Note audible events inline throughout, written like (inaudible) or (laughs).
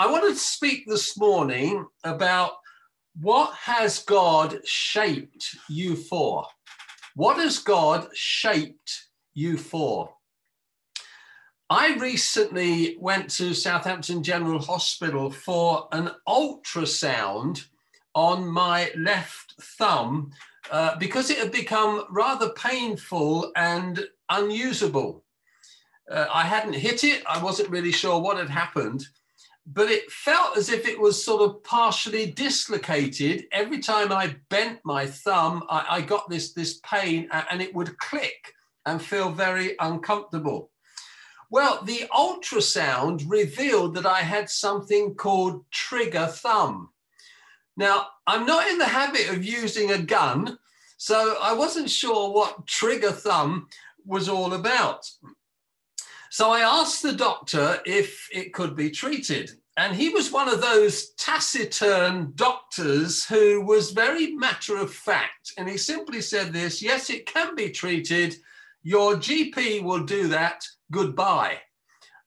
I wanted to speak this morning about what has God shaped you for? What has God shaped you for? I recently went to Southampton General Hospital for an ultrasound on my left thumb uh, because it had become rather painful and unusable. Uh, I hadn't hit it, I wasn't really sure what had happened, but it felt as if it was sort of partially dislocated. Every time I bent my thumb, I, I got this, this pain and it would click and feel very uncomfortable. Well, the ultrasound revealed that I had something called trigger thumb. Now, I'm not in the habit of using a gun, so I wasn't sure what trigger thumb was all about. So I asked the doctor if it could be treated. And he was one of those taciturn doctors who was very matter of fact. And he simply said this yes, it can be treated. Your GP will do that. Goodbye.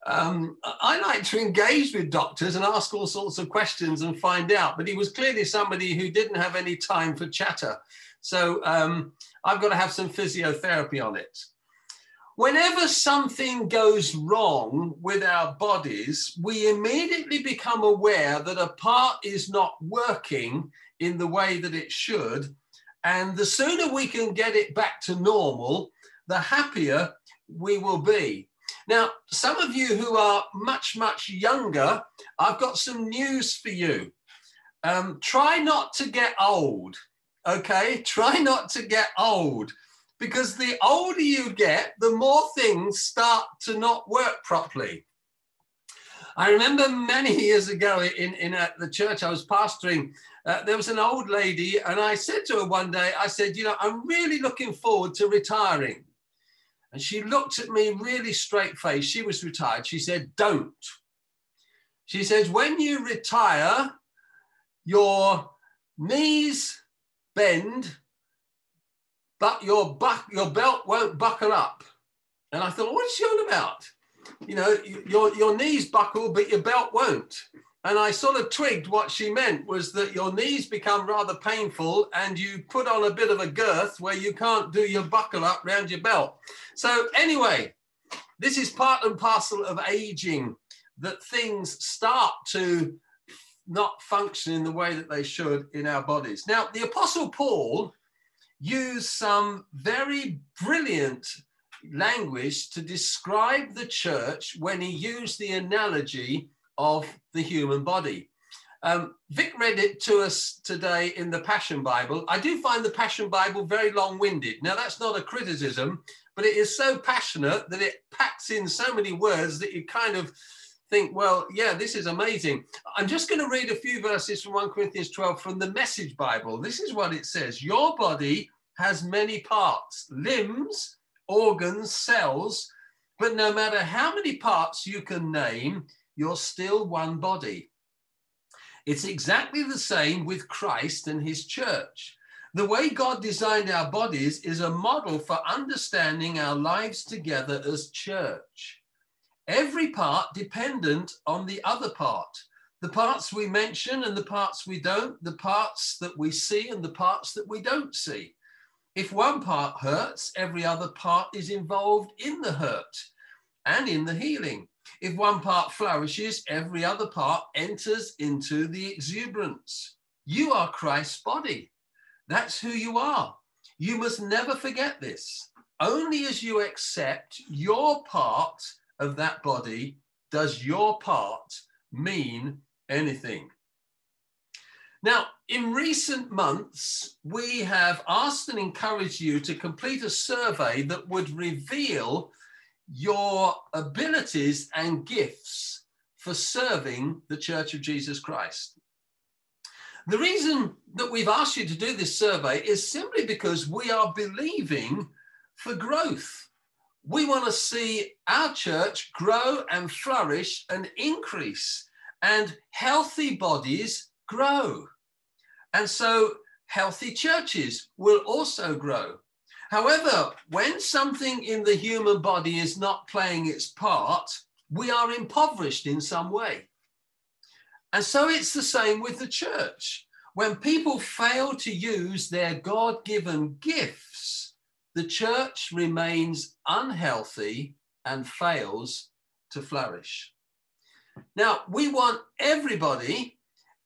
Um, I like to engage with doctors and ask all sorts of questions and find out, but he was clearly somebody who didn't have any time for chatter. So um, I've got to have some physiotherapy on it whenever something goes wrong with our bodies, we immediately become aware that a part is not working in the way that it should. And the sooner we can get it back to normal, the happier we will be. Now, some of you who are much, much younger, I've got some news for you. Um, try not to get old, okay? (laughs) Try not to get old because the older you get, the more things start to not work properly. I remember many (laughs) years ago in, in uh, the church I was pastoring, uh, there was an old lady, and I said to her one day, I said, You know, I'm really looking forward to retiring. And she looked at me really straight faced. She was retired. She said, Don't. She says, When you retire, your knees bend but your buck, your belt won't buckle up. And I thought, what is she on about? You know, your, your knees buckle, but your belt won't. And I sort of twigged what she meant was that your knees become rather painful and you put on a bit of a girth where you can't do your buckle up round your belt. So, anyway, this is part and parcel of aging that things start to not function in the way that they should in our bodies. Now, the Apostle Paul use some very brilliant language to describe the church when he used the analogy of the human body. Um, Vic read it to us today in the Passion Bible. I do find the Passion Bible very long winded. Now, that's not a criticism, but it is so passionate that it packs in so many words that you kind of think, well, yeah, this is amazing. I'm just going to read a few verses from 1 Corinthians 12 from the Message Bible. This is what it says Your body has many parts, limbs, organs, cells, but no matter how many parts you can name, you're still one body. It's exactly the same with Christ and his church. The way God designed our bodies is a model for understanding our lives together as church. Every part dependent on the other part. The parts we mention and the parts we don't, the parts that we see and the parts that we don't see. If one part hurts, every other part is involved in the hurt and in the healing. If one part flourishes, every other part enters into the exuberance. You are Christ's body. That's who you are. You must never forget this. Only as you accept your part of that body does your part mean anything. Now, in recent months, we have asked and encouraged you to complete a survey that would reveal your abilities and gifts for serving the Church of Jesus Christ. The reason that we've asked you to do this survey is simply because we are believing for growth. We want to see our church grow and flourish and increase, and healthy bodies grow. And so healthy churches will also grow. However, when something in the human body is not playing its part, we are impoverished in some way. And so it's the same with the church. When people fail to use their God given gifts, the church remains unhealthy and fails to flourish. Now, we want everybody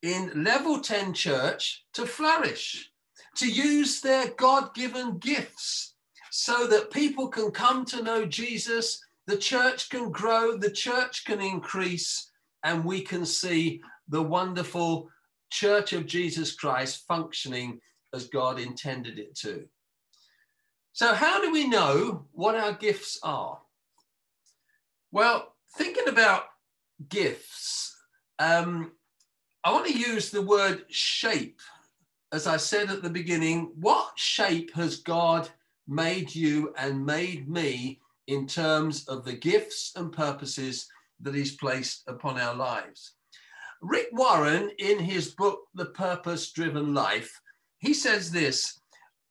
in level 10 church to flourish, to use their God given gifts so that people can come to know Jesus, the church can grow, the church can increase, and we can see the wonderful church of Jesus Christ functioning as God intended it to. So, how do we know what our gifts are? Well, thinking about gifts, um, I want to use the word shape. As I said at the beginning, what shape has God made you and made me in terms of the gifts and purposes that He's placed upon our lives? Rick Warren, in his book, The Purpose Driven Life, he says this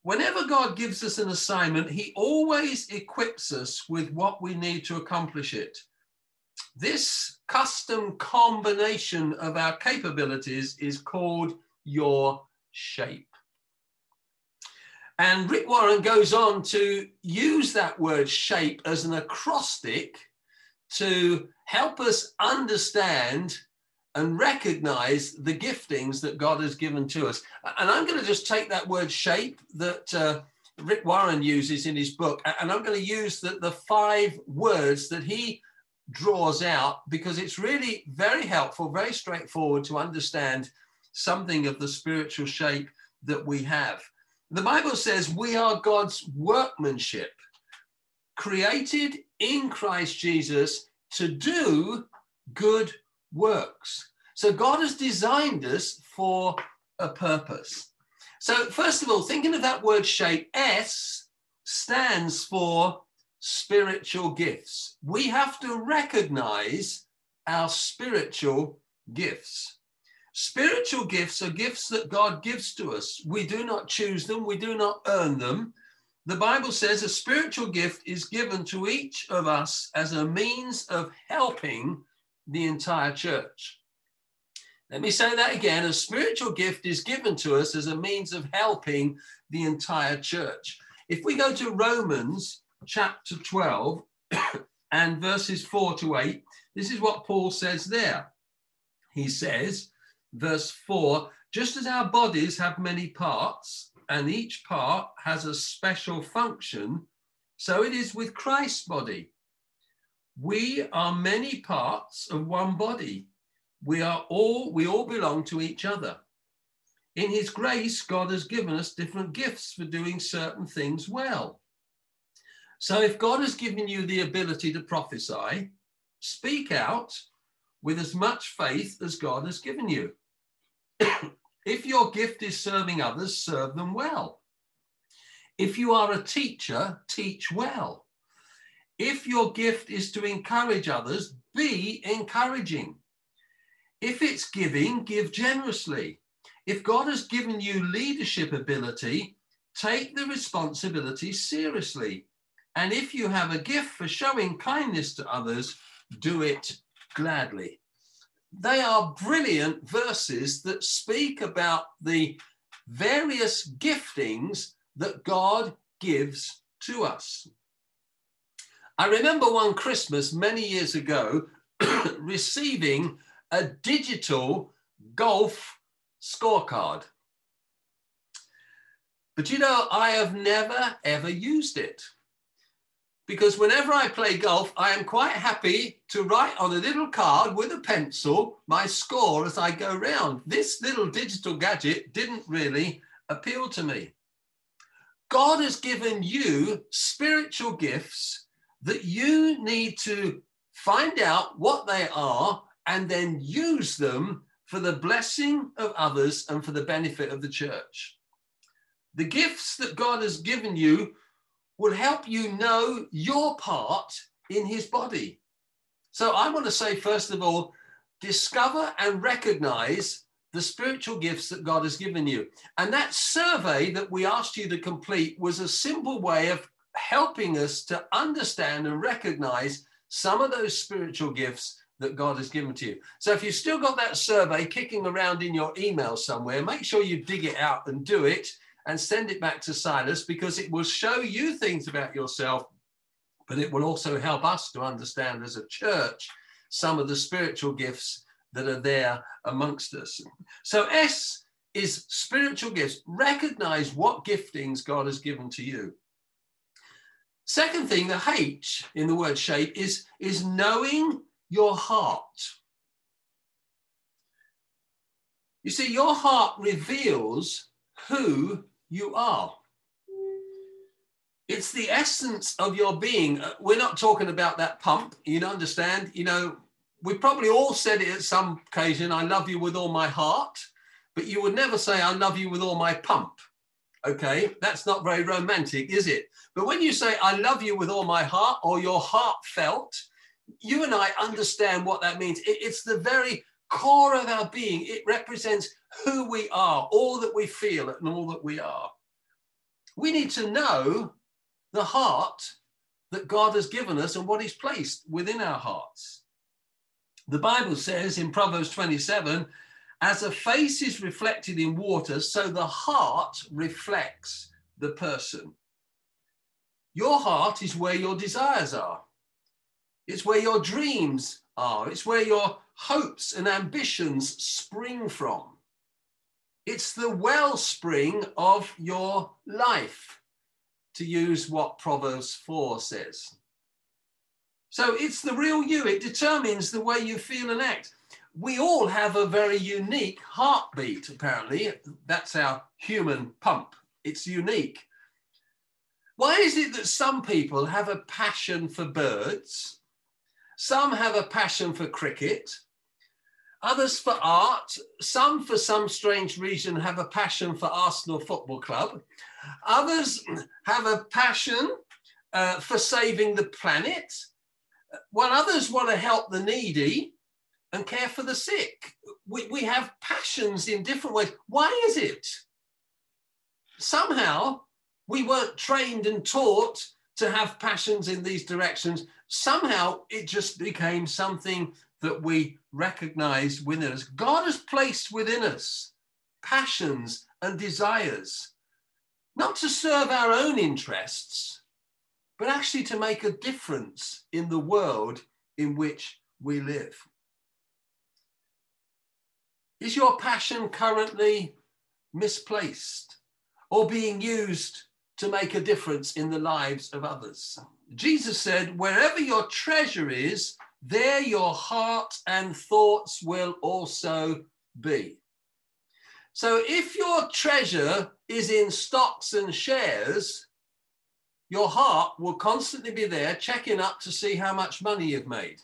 whenever God gives us an assignment, He always equips us with what we need to accomplish it. This custom combination of our capabilities is called your shape. And Rick Warren goes on to use that word shape as an acrostic to help us understand and recognize the giftings that God has given to us. And I'm going to just take that word shape that uh, Rick Warren uses in his book, and I'm going to use the, the five words that he draws out because it's really very helpful, very straightforward to understand something of the spiritual shape that we have. The Bible says we are God's workmanship, created in Christ Jesus to do good works. So God has designed us for a purpose. So, first of all, thinking of that word shape, S stands for spiritual gifts. We have to recognize our spiritual gifts. Spiritual gifts are gifts that God gives to us. We do not choose them, we do not earn them. The Bible says a spiritual gift is given to each of us as a means of helping the entire church. Let me say that again. A spiritual gift is given to us as a means of helping the entire church. If we go to Romans chapter 12 (coughs) and verses 4 to 8, this is what Paul says there. He says, verse 4 just as our bodies have many parts and each part has a special function, so it is with Christ's body. We are many parts of one body. We are all, we all belong to each other. In his grace, God has given us different gifts for doing certain things well. So if God has given you the ability to prophesy, speak out with as much faith as God has given you. (coughs) if your gift is serving others, serve them well. If you are a teacher, teach well. If your gift is to encourage others, be encouraging. If it's giving, give generously. If God has given you leadership ability, take the responsibility seriously. And if you have a gift for showing kindness to others, do it gladly. They are brilliant verses that speak about the various giftings that God gives to us. I remember one Christmas many years ago (coughs) receiving a digital golf scorecard. But you know, I have never ever used it because whenever I play golf, I am quite happy to write on a little card with a pencil my score as I go round. This little digital gadget didn't really appeal to me. God has given you spiritual gifts that you need to find out what they are and then use them for the blessing of others and for the benefit of the church. The gifts that God has given you will help you know your part in his body. So I want to say, first of all, discover and recognize the spiritual gifts that God has given you. And that survey that we asked you to complete was a simple way of helping us to understand and recognize some of those spiritual gifts that God has given to you. So if you've still got that survey kicking around in your email somewhere, make sure you dig it out and do it and send it back to Silas because it will show you things about yourself, but it will also help us to understand as a church some of the spiritual gifts that are there amongst us. So S is spiritual gifts. Recognize what giftings God has given to you. Second thing, the H in the word shape is, is knowing your heart. You see, your heart reveals who you are. It's the essence of your being. Uh, we're not talking about that pump, you understand? You know, we probably all said it at some occasion I love you with all my heart, but you would never say I love you with all my pump. Okay, that's not very romantic, is it? But when you say I love you with all my heart or your heart felt, you and I understand what that means. It, it's the very core of our being. It represents who we are, all that we feel and all that we are. We need to know the heart that God has given us and what He's placed within our hearts. The Bible says in Proverbs 27 as a face is reflected in water, so the heart reflects the person. Your heart is where your desires are. It's where your dreams are. It's where your hopes and ambitions spring from. It's the wellspring of your life, to use what Proverbs 4 says. So it's the real you. It determines the way you feel and act. We all have a very unique heartbeat, apparently. That's our human pump. It's unique. Why is it that some people have a passion for birds some have a passion for cricket, others for art, some for some strange reason have a passion for Arsenal Football Club, others have a passion uh, for saving the planet, while others want to help the needy and care for the sick. We, we have passions in different ways. Why is it? Somehow we weren't trained and taught to have passions in these directions somehow it just became something that we recognized within us. God has placed within us passions and desires, not to serve our own interests, but actually to make a difference in the world in which we live. Is your passion currently misplaced or being used to make a difference in the lives of others? Jesus said, wherever your treasure is, there your heart and thoughts will also be. So if your treasure is in stocks and shares, your heart will constantly be there checking up to see how much money you've made.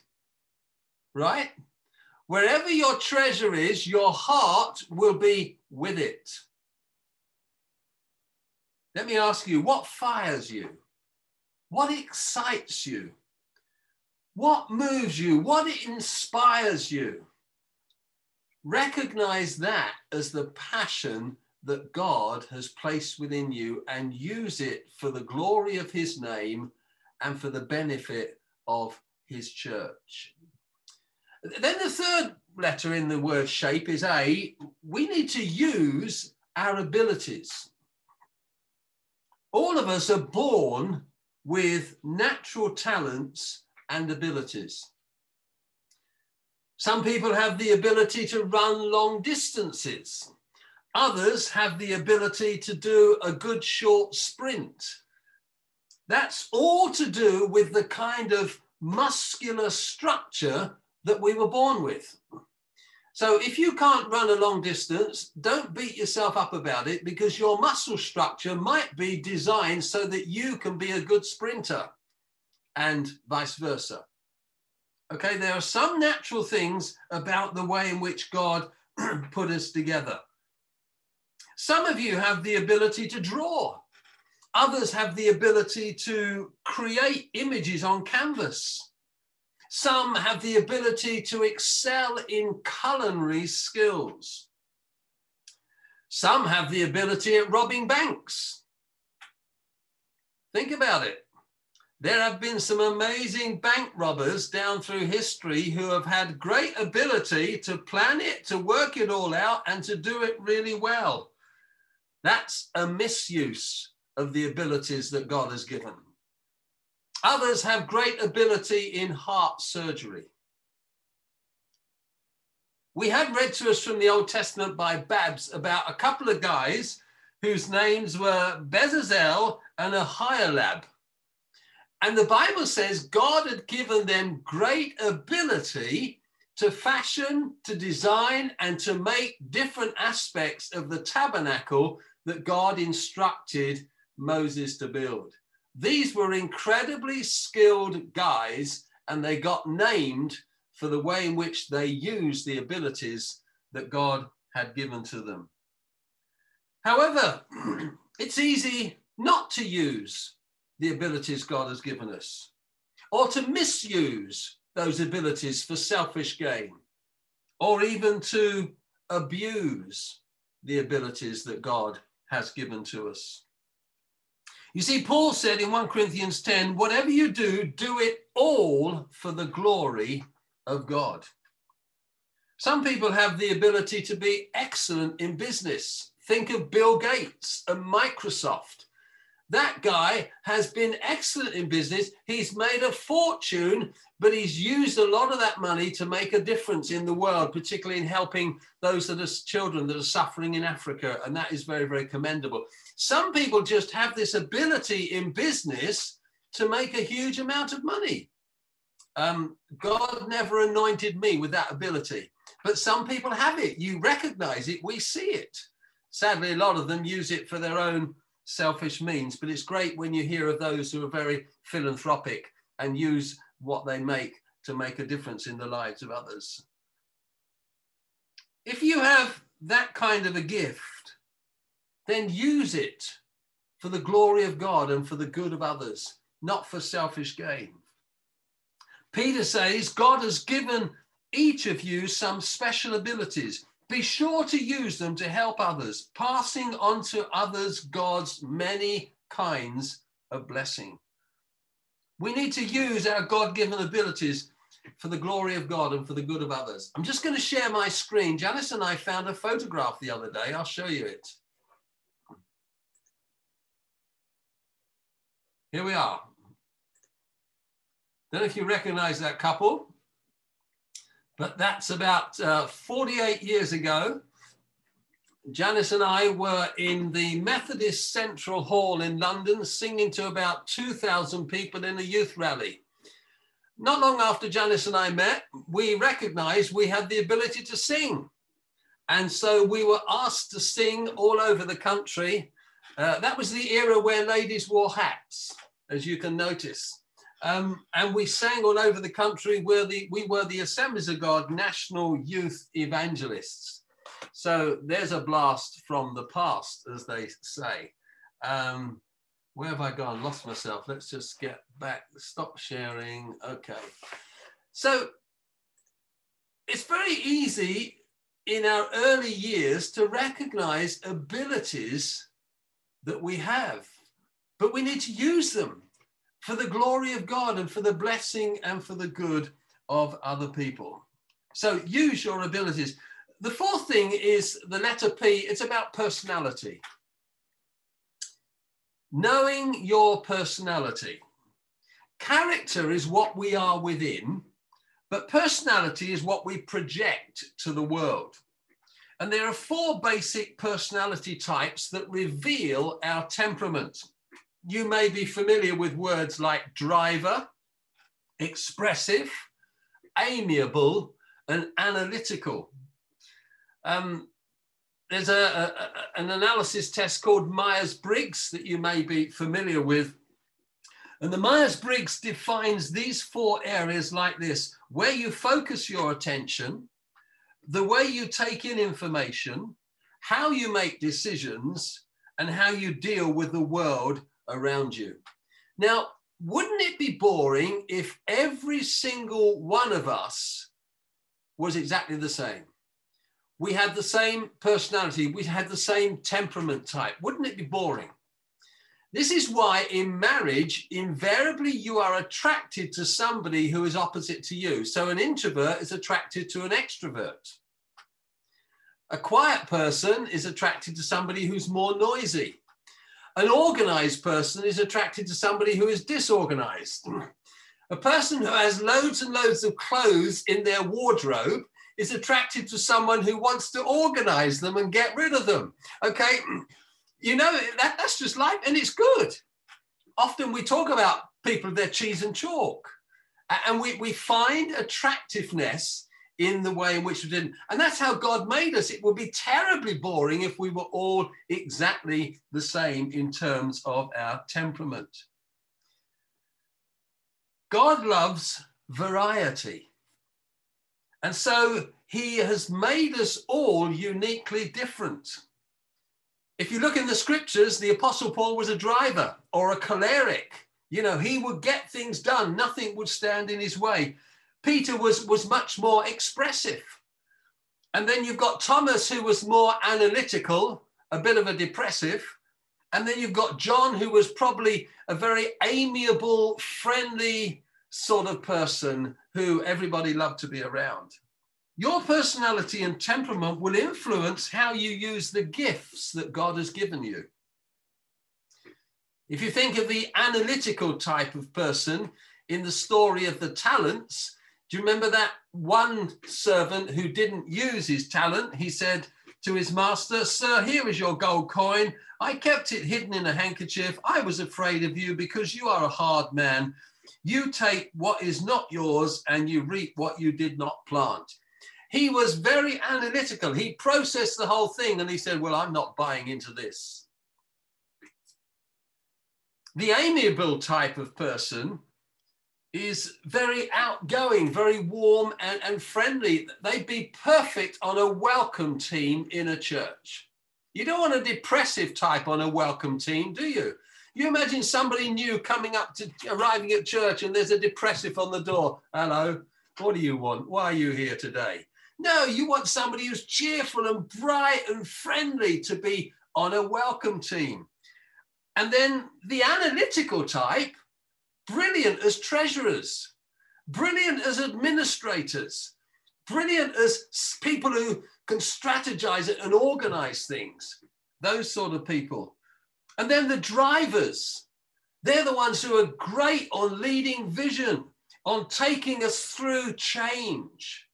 Right? Wherever your treasure is, your heart will be with it. Let me ask you, what fires you? What excites you? What moves you? What inspires you? Recognize that as the passion that God has placed within you and use it for the glory of his name and for the benefit of his church. Then the third letter in the word shape is A. We need to use our abilities. All of us are born with natural talents and abilities. Some people have the ability to run long distances. Others have the ability to do a good short sprint. That's all to do with the kind of muscular structure that we were born with. So if you can't run a long distance, don't beat yourself up about it because your muscle structure might be designed so that you can be a good sprinter and vice versa. Okay, there are some natural things about the way in which God (clears throat) put us together. Some of you have the ability to draw. Others have the ability to create images on canvas. Some have the ability to excel in culinary skills. Some have the ability at robbing banks. Think about it. There have been some amazing bank robbers down through history who have had great ability to plan it, to work it all out, and to do it really well. That's a misuse of the abilities that God has given. Others have great ability in heart surgery. We had read to us from the Old Testament by Babs about a couple of guys whose names were Bezalel and Aholiab. And the Bible says God had given them great ability to fashion, to design, and to make different aspects of the tabernacle that God instructed Moses to build. These were incredibly skilled guys, and they got named for the way in which they used the abilities that God had given to them. However, (clears throat) it's easy not to use the abilities God has given us, or to misuse those abilities for selfish gain, or even to abuse the abilities that God has given to us. You see, Paul said in 1 Corinthians 10 whatever you do, do it all for the glory of God. Some people have the ability to be excellent in business. Think of Bill Gates and Microsoft. That guy has been excellent in business. He's made a fortune, but he's used a lot of that money to make a difference in the world, particularly in helping those that are children that are suffering in Africa. And that is very, very commendable. Some people just have this ability in business to make a huge amount of money. Um, God never anointed me with that ability, but some people have it. You recognize it, we see it. Sadly, a lot of them use it for their own selfish means, but it's great when you hear of those who are very philanthropic and use what they make to make a difference in the lives of others. If you have that kind of a gift, then use it for the glory of God and for the good of others, not for selfish gain. Peter says, God has given each of you some special abilities. Be sure to use them to help others, passing on to others God's many kinds of blessing. We need to use our God given abilities for the glory of God and for the good of others. I'm just going to share my screen. Janice and I found a photograph the other day. I'll show you it. Here we are. Don't know if you recognize that couple, but that's about uh, 48 years ago. Janice and I were in the Methodist Central Hall in London singing to about 2,000 people in a youth rally. Not long after Janice and I met, we recognized we had the ability to sing. And so we were asked to sing all over the country. Uh, that was the era where ladies wore hats, as you can notice. Um, and we sang all over the country. We're the, we were the Assemblies of God National Youth Evangelists. So there's a blast from the past, as they say. Um, where have I gone? Lost myself. Let's just get back. Stop sharing. Okay. So it's very easy in our early years to recognize abilities that we have, but we need to use them for the glory of God and for the blessing and for the good of other people. So use your abilities. The fourth thing is the letter P, it's about personality. Knowing your personality. Character is what we are within, but personality is what we project to the world. And there are four basic personality types that reveal our temperament you may be familiar with words like driver, expressive, amiable, and analytical. Um, there's a, a, an analysis test called Myers Briggs that you may be familiar with. And the Myers Briggs defines these four areas like this where you focus your attention, the way you take in information, how you make decisions, and how you deal with the world around you. Now, wouldn't it be boring if every single one of us was exactly the same? We had the same personality, we had the same temperament type. Wouldn't it be boring? This is why in marriage, invariably you are attracted to somebody who is opposite to you. So an introvert is attracted to an extrovert. A quiet person is attracted to somebody who's more noisy. An organized person is attracted to somebody who is disorganized. Mm. A person who has loads and loads of clothes in their wardrobe is attracted to someone who wants to organize them and get rid of them. Okay. You know, that, that's just life and it's good. Often we talk about people, their cheese and chalk. And we, we find attractiveness in the way in which we did. And that's how God made us. It would be terribly boring if we were all exactly the same in terms of our temperament. God loves variety. And so he has made us all uniquely different. If you look in the scriptures, the Apostle Paul was a driver or a choleric. You know, he would get things done, nothing would stand in his way. Peter was, was much more expressive. And then you've got Thomas, who was more analytical, a bit of a depressive. And then you've got John, who was probably a very amiable, friendly sort of person who everybody loved to be around. Your personality and temperament will influence how you use the gifts that God has given you. If you think of the analytical type of person in the story of the talents, do you remember that one servant who didn't use his talent? He said to his master, Sir, here is your gold coin. I kept it hidden in a handkerchief. I was afraid of you because you are a hard man. You take what is not yours and you reap what you did not plant. He was very analytical. He processed the whole thing and he said, Well, I'm not buying into this. The amiable type of person is very outgoing, very warm and, and friendly. They'd be perfect on a welcome team in a church. You don't want a depressive type on a welcome team, do you? You imagine somebody new coming up to arriving at church and there's a depressive on the door. Hello, what do you want? Why are you here today? No, you want somebody who's cheerful and bright and friendly to be on a welcome team. And then the analytical type brilliant as treasurers, brilliant as administrators, brilliant as people who can strategize it and organize things, those sort of people. And then the drivers, they're the ones who are great on leading vision, on taking us through change.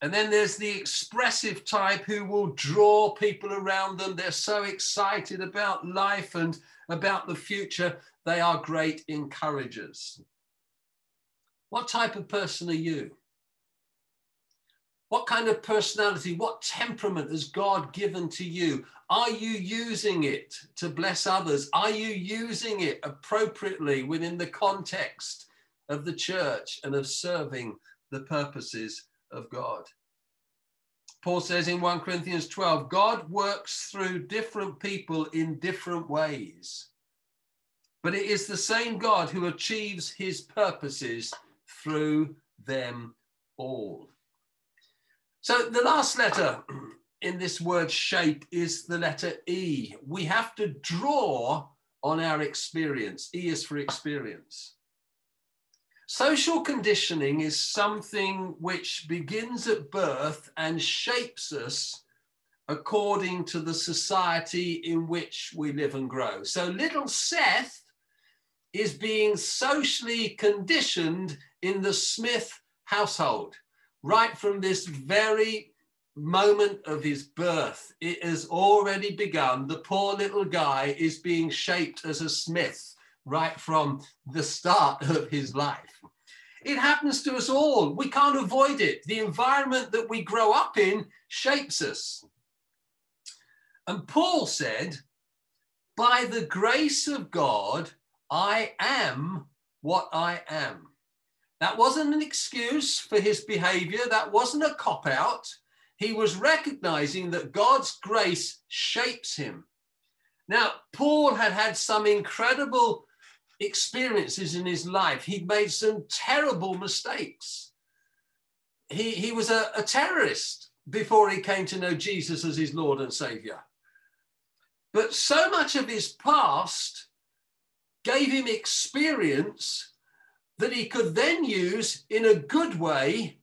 And then there's the expressive type who will draw people around them. They're so excited about life and about the future. They are great encouragers. What type of person are you? What kind of personality, what temperament has God given to you? Are you using it to bless others? Are you using it appropriately within the context of the church and of serving the purposes of God? Paul says in 1 Corinthians 12, God works through different people in different ways. But it is the same God who achieves his purposes through them all. So the last letter (clears throat) in this word shape is the letter E. We have to draw on our experience. E is for experience. Social conditioning is something which begins at birth and shapes us according to the society in which we live and grow. So little Seth is being socially conditioned in the Smith household, right from this very moment of his birth. It has already begun. The poor little guy is being shaped as a Smith right from the start of his life. It happens to us all. We can't avoid it. The environment that we grow up in shapes us. And Paul said, By the grace of God, I am what I am. That wasn't an excuse for his behavior. That wasn't a cop out. He was recognizing that God's grace shapes him. Now, Paul had had some incredible experiences in his life. He'd made some terrible mistakes. He, he was a, a terrorist before he came to know Jesus as his Lord and Savior. But so much of his past gave him experience that he could then use in a good way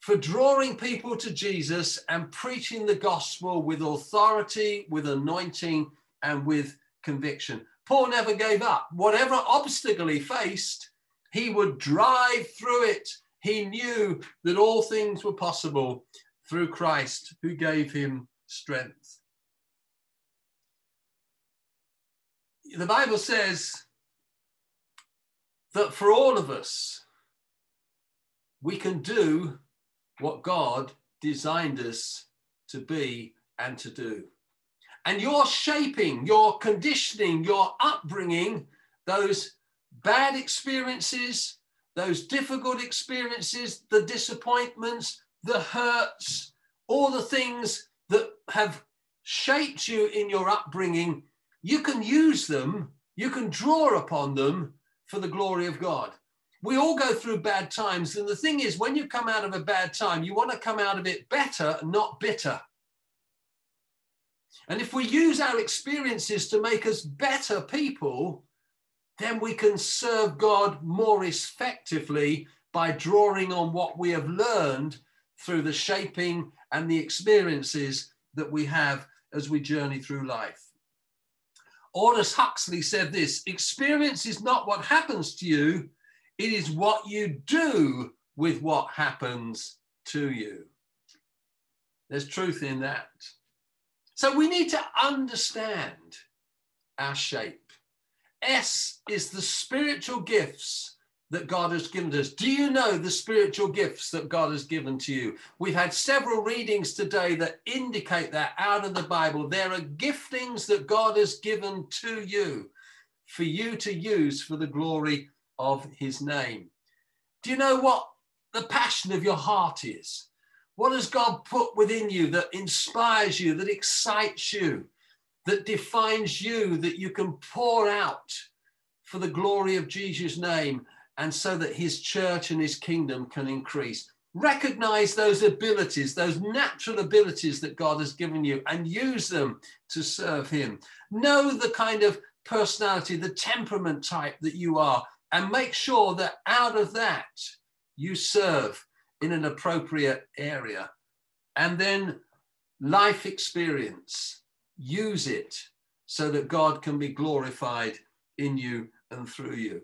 for drawing people to Jesus and preaching the gospel with authority, with anointing, and with conviction. Paul never gave up. Whatever obstacle he faced, he would drive through it. He knew that all things were possible through Christ who gave him strength. The Bible says that for all of us, we can do what God designed us to be and to do. And your shaping, your conditioning, your upbringing, those bad experiences, those difficult experiences, the disappointments, the hurts, all the things that have shaped you in your upbringing, you can use them, you can draw upon them for the glory of God. We all go through bad times. And the thing is, when you come out of a bad time, you want to come out of it better, not bitter. And if we use our experiences to make us better people, then we can serve God more effectively by drawing on what we have learned through the shaping and the experiences that we have as we journey through life. Aldous Huxley said this experience is not what happens to you, it is what you do with what happens to you. There's truth in that. So we need to understand our shape. S is the spiritual gifts that God has given us. Do you know the spiritual gifts that God has given to you? We've had several readings today that indicate that out of the Bible. There are giftings that God has given to you for you to use for the glory of his name. Do you know what the passion of your heart is? What has God put within you that inspires you, that excites you, that defines you, that you can pour out for the glory of Jesus' name and so that his church and his kingdom can increase? Recognize those abilities, those natural abilities that God has given you, and use them to serve him. Know the kind of personality, the temperament type that you are, and make sure that out of that you serve in an appropriate area. And then life experience, use it so that God can be glorified in you and through you.